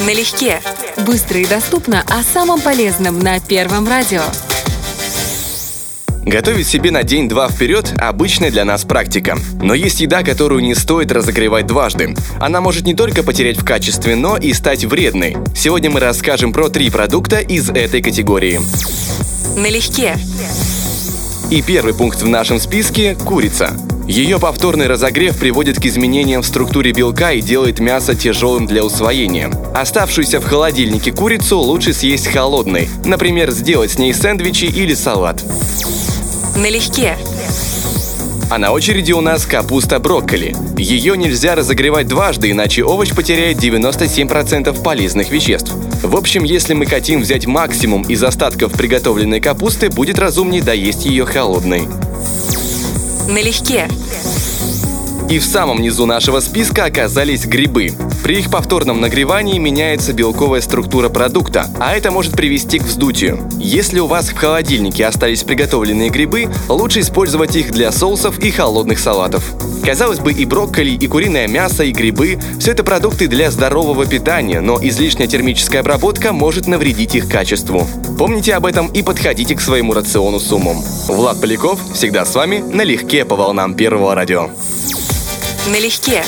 Налегке. Быстро и доступно о самом полезном на Первом радио. Готовить себе на день-два вперед – обычная для нас практика. Но есть еда, которую не стоит разогревать дважды. Она может не только потерять в качестве, но и стать вредной. Сегодня мы расскажем про три продукта из этой категории. Налегке. И первый пункт в нашем списке – курица. Ее повторный разогрев приводит к изменениям в структуре белка и делает мясо тяжелым для усвоения. Оставшуюся в холодильнике курицу лучше съесть холодной, например, сделать с ней сэндвичи или салат. Налегке. А на очереди у нас капуста брокколи. Ее нельзя разогревать дважды, иначе овощ потеряет 97% полезных веществ. В общем, если мы хотим взять максимум из остатков приготовленной капусты, будет разумнее доесть ее холодной. Налегке. И в самом низу нашего списка оказались грибы. При их повторном нагревании меняется белковая структура продукта, а это может привести к вздутию. Если у вас в холодильнике остались приготовленные грибы, лучше использовать их для соусов и холодных салатов. Казалось бы, и брокколи, и куриное мясо, и грибы – все это продукты для здорового питания, но излишняя термическая обработка может навредить их качеству. Помните об этом и подходите к своему рациону с умом. Влад Поляков всегда с вами налегке по волнам Первого радио. Налегке.